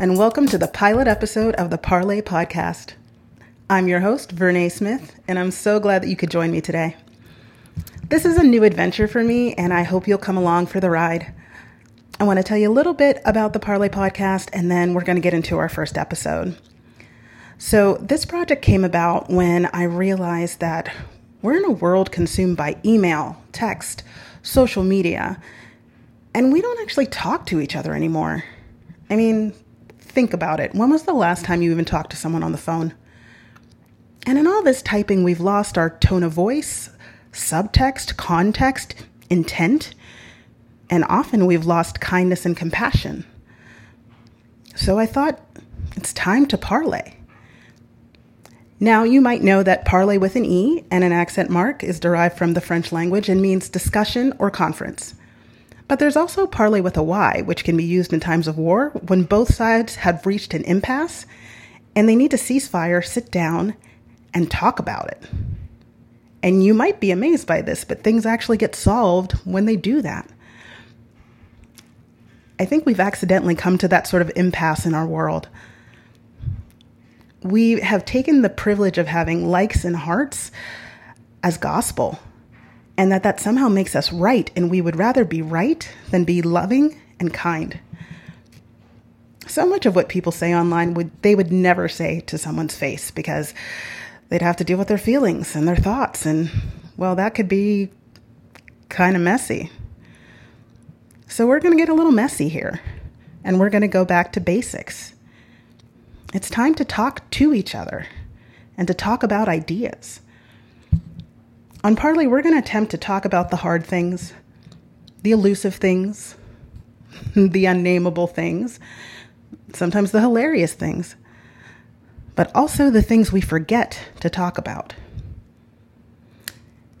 and welcome to the pilot episode of the Parlay Podcast. I'm your host, Vernay Smith, and I'm so glad that you could join me today. This is a new adventure for me, and I hope you'll come along for the ride. I want to tell you a little bit about the Parlay Podcast, and then we're going to get into our first episode. So, this project came about when I realized that we're in a world consumed by email, text, social media, and we don't actually talk to each other anymore. I mean, think about it. When was the last time you even talked to someone on the phone? And in all this typing, we've lost our tone of voice, subtext, context, intent, and often we've lost kindness and compassion. So I thought it's time to parlay. Now, you might know that parley with an E and an accent mark is derived from the French language and means discussion or conference. But there's also parley with a Y, which can be used in times of war when both sides have reached an impasse and they need to cease fire, sit down, and talk about it. And you might be amazed by this, but things actually get solved when they do that. I think we've accidentally come to that sort of impasse in our world we have taken the privilege of having likes and hearts as gospel and that that somehow makes us right and we would rather be right than be loving and kind. So much of what people say online would they would never say to someone's face because they'd have to deal with their feelings and their thoughts and well that could be kind of messy. So we're going to get a little messy here and we're going to go back to basics. It's time to talk to each other and to talk about ideas. On Parley, we're going to attempt to talk about the hard things, the elusive things, the unnameable things, sometimes the hilarious things, but also the things we forget to talk about.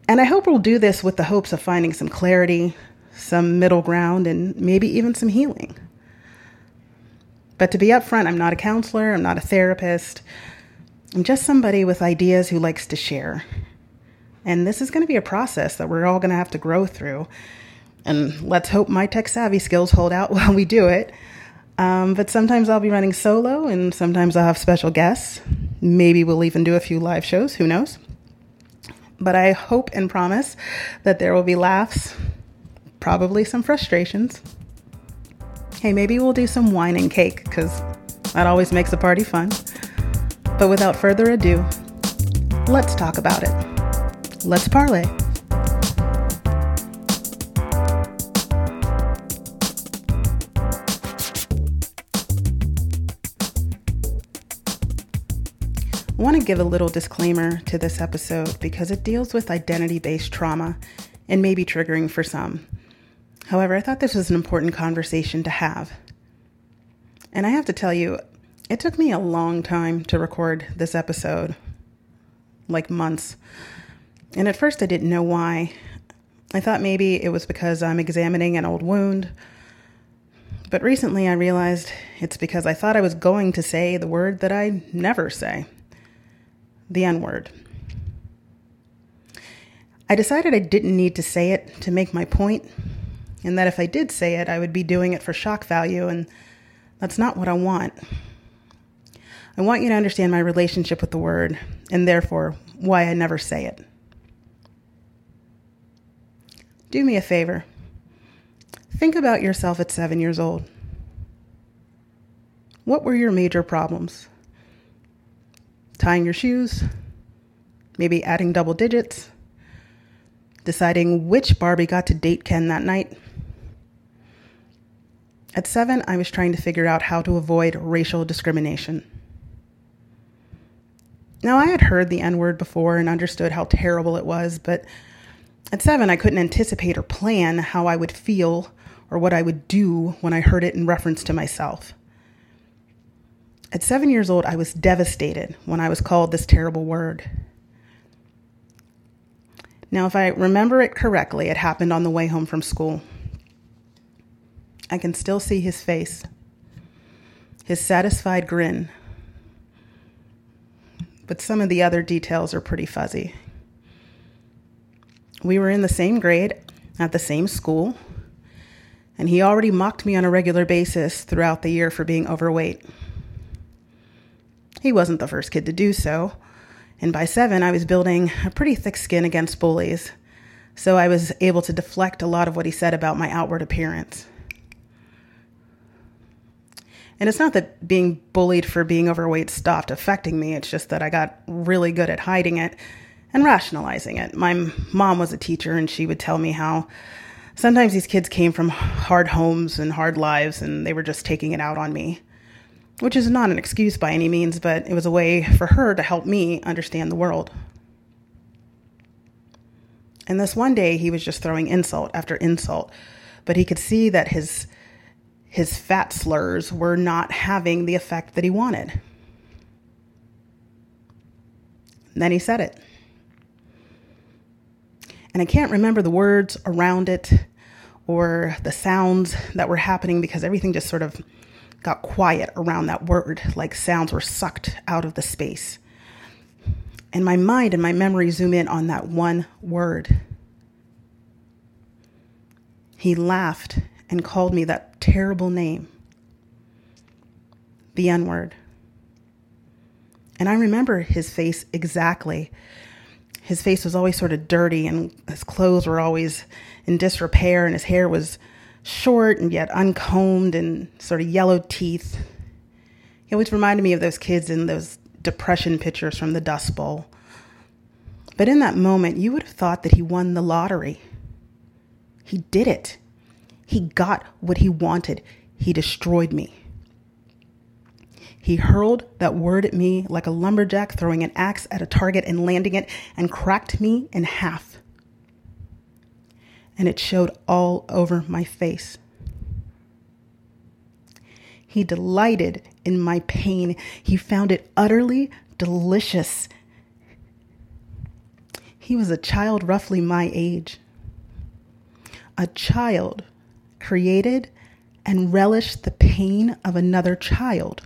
And I hope we'll do this with the hopes of finding some clarity, some middle ground, and maybe even some healing. But to be upfront, I'm not a counselor, I'm not a therapist. I'm just somebody with ideas who likes to share. And this is going to be a process that we're all going to have to grow through. And let's hope my tech savvy skills hold out while we do it. Um, but sometimes I'll be running solo, and sometimes I'll have special guests. Maybe we'll even do a few live shows, who knows? But I hope and promise that there will be laughs, probably some frustrations, Hey, maybe we'll do some wine and cake because that always makes a party fun. But without further ado, let's talk about it. Let's parlay. I want to give a little disclaimer to this episode because it deals with identity based trauma and may be triggering for some. However, I thought this was an important conversation to have. And I have to tell you, it took me a long time to record this episode like months. And at first, I didn't know why. I thought maybe it was because I'm examining an old wound. But recently, I realized it's because I thought I was going to say the word that I never say the N word. I decided I didn't need to say it to make my point, and that if I did say it, I would be doing it for shock value, and that's not what I want. I want you to understand my relationship with the word, and therefore why I never say it. Do me a favor. Think about yourself at seven years old. What were your major problems? Tying your shoes? Maybe adding double digits? Deciding which Barbie got to date Ken that night? At seven, I was trying to figure out how to avoid racial discrimination. Now, I had heard the N word before and understood how terrible it was, but at seven, I couldn't anticipate or plan how I would feel or what I would do when I heard it in reference to myself. At seven years old, I was devastated when I was called this terrible word. Now, if I remember it correctly, it happened on the way home from school. I can still see his face, his satisfied grin. But some of the other details are pretty fuzzy. We were in the same grade at the same school, and he already mocked me on a regular basis throughout the year for being overweight. He wasn't the first kid to do so, and by seven, I was building a pretty thick skin against bullies, so I was able to deflect a lot of what he said about my outward appearance. And it's not that being bullied for being overweight stopped affecting me, it's just that I got really good at hiding it and rationalizing it. My mom was a teacher, and she would tell me how sometimes these kids came from hard homes and hard lives, and they were just taking it out on me, which is not an excuse by any means, but it was a way for her to help me understand the world. And this one day, he was just throwing insult after insult, but he could see that his his fat slurs were not having the effect that he wanted. And then he said it. And I can't remember the words around it or the sounds that were happening because everything just sort of got quiet around that word, like sounds were sucked out of the space. And my mind and my memory zoom in on that one word. He laughed and called me that terrible name, the N word. And I remember his face exactly. His face was always sort of dirty, and his clothes were always in disrepair, and his hair was short and yet uncombed and sort of yellow teeth. He always reminded me of those kids in those depression pictures from the Dust Bowl. But in that moment, you would have thought that he won the lottery. He did it. He got what he wanted. He destroyed me. He hurled that word at me like a lumberjack throwing an axe at a target and landing it and cracked me in half. And it showed all over my face. He delighted in my pain. He found it utterly delicious. He was a child roughly my age. A child created and relished the pain of another child.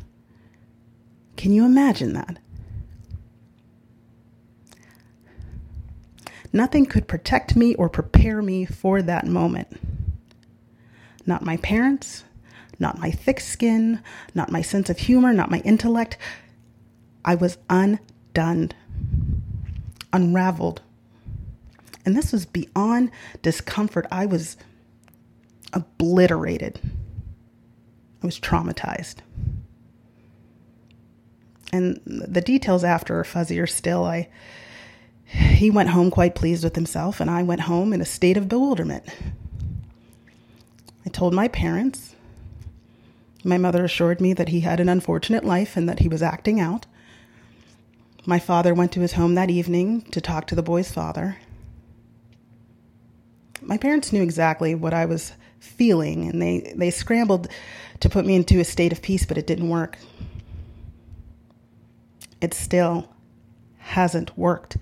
Can you imagine that? Nothing could protect me or prepare me for that moment. Not my parents, not my thick skin, not my sense of humor, not my intellect. I was undone, unraveled. And this was beyond discomfort. I was obliterated. I was traumatized. And the details after are fuzzier still. I he went home quite pleased with himself, and I went home in a state of bewilderment. I told my parents. My mother assured me that he had an unfortunate life and that he was acting out. My father went to his home that evening to talk to the boy's father. My parents knew exactly what I was feeling, and they, they scrambled to put me into a state of peace, but it didn't work. It still hasn't worked.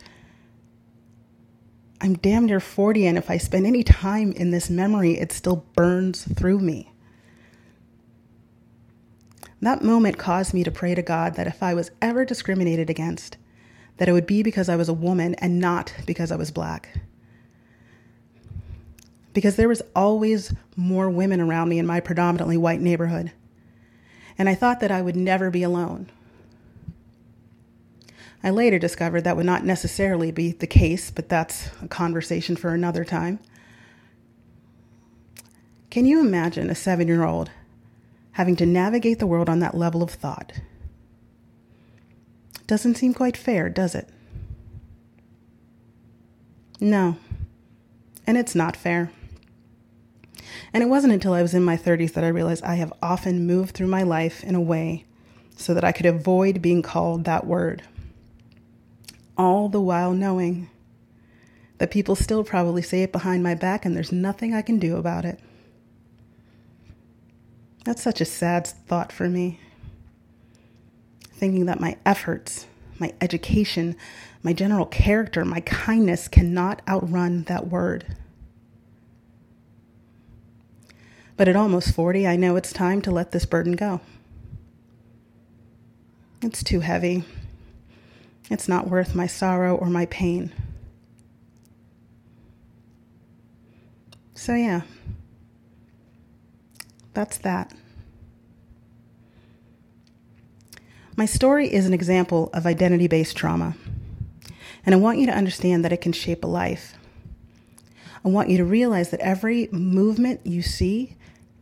I'm damn near 40, and if I spend any time in this memory, it still burns through me. That moment caused me to pray to God that if I was ever discriminated against, that it would be because I was a woman and not because I was black because there was always more women around me in my predominantly white neighborhood. And I thought that I would never be alone. I later discovered that would not necessarily be the case, but that's a conversation for another time. Can you imagine a seven year old having to navigate the world on that level of thought? Doesn't seem quite fair, does it? No. And it's not fair. And it wasn't until I was in my 30s that I realized I have often moved through my life in a way so that I could avoid being called that word. All the while knowing that people still probably say it behind my back and there's nothing I can do about it. That's such a sad thought for me. Thinking that my efforts, my education, my general character, my kindness cannot outrun that word. But at almost 40, I know it's time to let this burden go. It's too heavy. It's not worth my sorrow or my pain. So, yeah, that's that. My story is an example of identity based trauma, and I want you to understand that it can shape a life. I want you to realize that every movement you see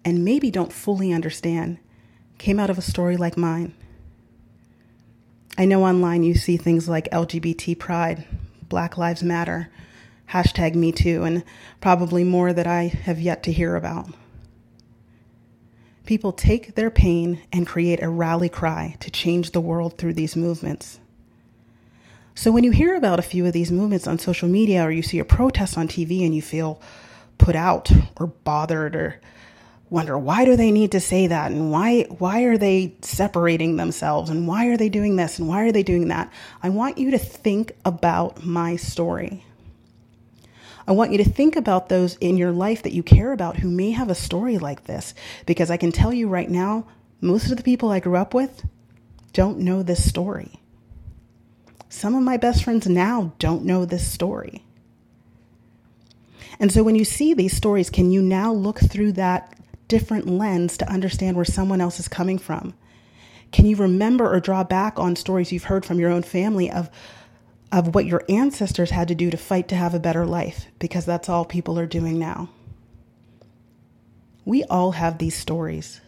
and maybe don't fully understand came out of a story like mine. I know online you see things like LGBT pride, Black Lives Matter, hashtag Me Too, and probably more that I have yet to hear about. People take their pain and create a rally cry to change the world through these movements. So when you hear about a few of these movements on social media or you see a protest on TV and you feel put out or bothered or wonder why do they need to say that and why why are they separating themselves and why are they doing this and why are they doing that? I want you to think about my story. I want you to think about those in your life that you care about who may have a story like this because I can tell you right now most of the people I grew up with don't know this story. Some of my best friends now don't know this story. And so when you see these stories, can you now look through that different lens to understand where someone else is coming from? Can you remember or draw back on stories you've heard from your own family of, of what your ancestors had to do to fight to have a better life? Because that's all people are doing now. We all have these stories.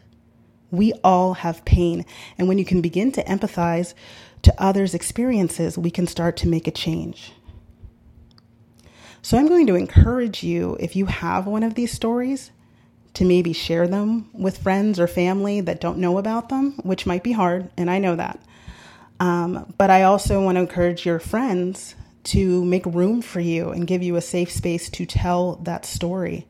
We all have pain. And when you can begin to empathize to others' experiences, we can start to make a change. So I'm going to encourage you, if you have one of these stories, to maybe share them with friends or family that don't know about them, which might be hard, and I know that. Um, but I also want to encourage your friends to make room for you and give you a safe space to tell that story.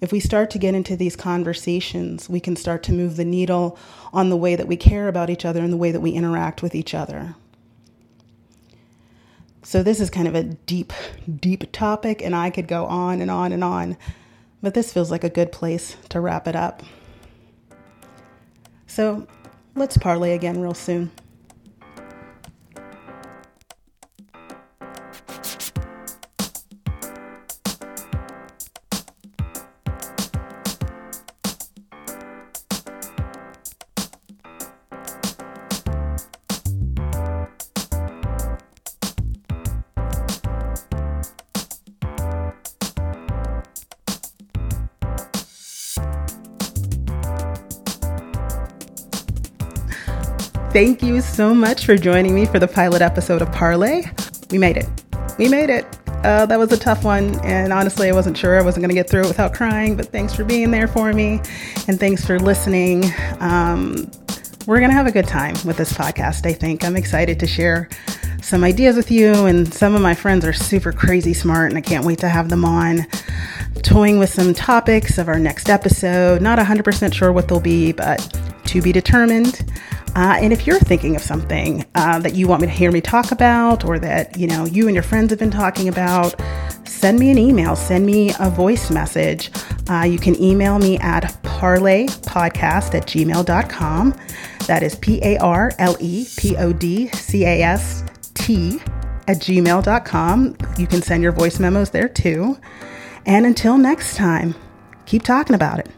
If we start to get into these conversations, we can start to move the needle on the way that we care about each other and the way that we interact with each other. So, this is kind of a deep, deep topic, and I could go on and on and on, but this feels like a good place to wrap it up. So, let's parlay again real soon. Thank you so much for joining me for the pilot episode of Parlay. We made it. We made it. Uh, that was a tough one, and honestly, I wasn't sure I wasn't going to get through it without crying, but thanks for being there for me, and thanks for listening. Um, we're going to have a good time with this podcast, I think. I'm excited to share some ideas with you, and some of my friends are super crazy smart, and I can't wait to have them on. Toying with some topics of our next episode. Not 100% sure what they'll be, but to be determined. Uh, and if you're thinking of something uh, that you want me to hear me talk about or that you know you and your friends have been talking about send me an email send me a voice message. Uh, you can email me at parlaypodcast at gmail.com that is p-a-r-l-e-p-o-d-c-a-s-t at gmail.com you can send your voice memos there too. And until next time keep talking about it